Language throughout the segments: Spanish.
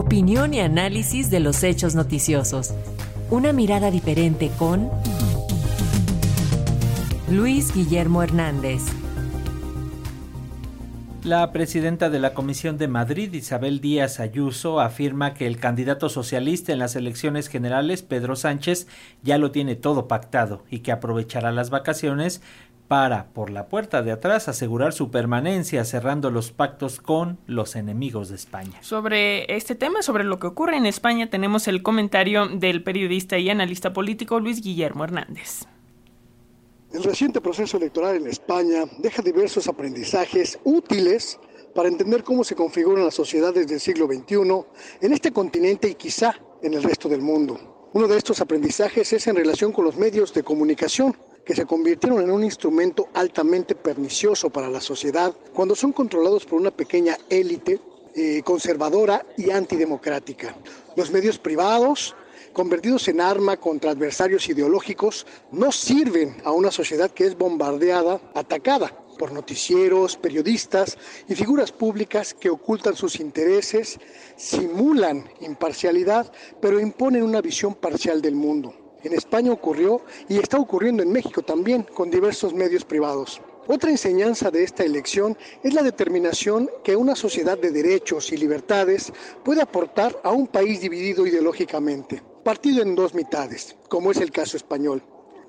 Opinión y análisis de los hechos noticiosos. Una mirada diferente con Luis Guillermo Hernández. La presidenta de la Comisión de Madrid, Isabel Díaz Ayuso, afirma que el candidato socialista en las elecciones generales, Pedro Sánchez, ya lo tiene todo pactado y que aprovechará las vacaciones para, por la puerta de atrás, asegurar su permanencia, cerrando los pactos con los enemigos de España. Sobre este tema, sobre lo que ocurre en España, tenemos el comentario del periodista y analista político Luis Guillermo Hernández. El reciente proceso electoral en España deja diversos aprendizajes útiles para entender cómo se configuran las sociedades del siglo XXI en este continente y quizá en el resto del mundo. Uno de estos aprendizajes es en relación con los medios de comunicación, que se convirtieron en un instrumento altamente pernicioso para la sociedad cuando son controlados por una pequeña élite eh, conservadora y antidemocrática. Los medios privados convertidos en arma contra adversarios ideológicos, no sirven a una sociedad que es bombardeada, atacada por noticieros, periodistas y figuras públicas que ocultan sus intereses, simulan imparcialidad, pero imponen una visión parcial del mundo. En España ocurrió y está ocurriendo en México también con diversos medios privados. Otra enseñanza de esta elección es la determinación que una sociedad de derechos y libertades puede aportar a un país dividido ideológicamente partido en dos mitades, como es el caso español.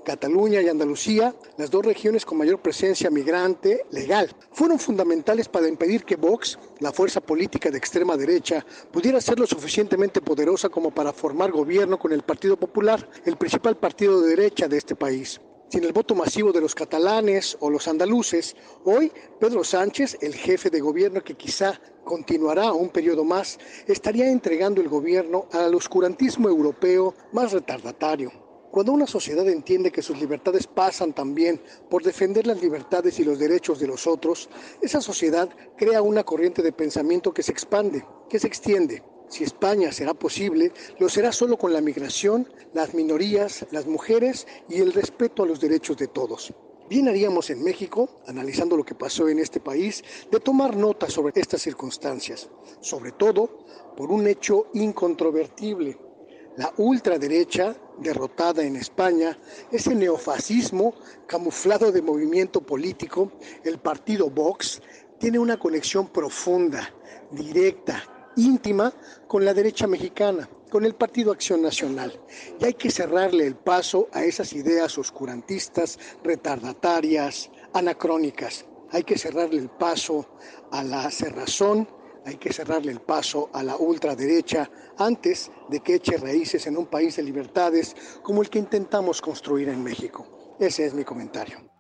Cataluña y Andalucía, las dos regiones con mayor presencia migrante legal, fueron fundamentales para impedir que Vox, la fuerza política de extrema derecha, pudiera ser lo suficientemente poderosa como para formar gobierno con el Partido Popular, el principal partido de derecha de este país. Sin el voto masivo de los catalanes o los andaluces, hoy Pedro Sánchez, el jefe de gobierno que quizá continuará un periodo más, estaría entregando el gobierno al oscurantismo europeo más retardatario. Cuando una sociedad entiende que sus libertades pasan también por defender las libertades y los derechos de los otros, esa sociedad crea una corriente de pensamiento que se expande, que se extiende, si España será posible, lo será solo con la migración, las minorías, las mujeres y el respeto a los derechos de todos. Bien haríamos en México, analizando lo que pasó en este país, de tomar nota sobre estas circunstancias, sobre todo por un hecho incontrovertible. La ultraderecha, derrotada en España, ese neofascismo camuflado de movimiento político, el partido Vox, tiene una conexión profunda, directa, íntima con la derecha mexicana, con el Partido Acción Nacional. Y hay que cerrarle el paso a esas ideas oscurantistas, retardatarias, anacrónicas. Hay que cerrarle el paso a la cerrazón, hay que cerrarle el paso a la ultraderecha antes de que eche raíces en un país de libertades como el que intentamos construir en México. Ese es mi comentario.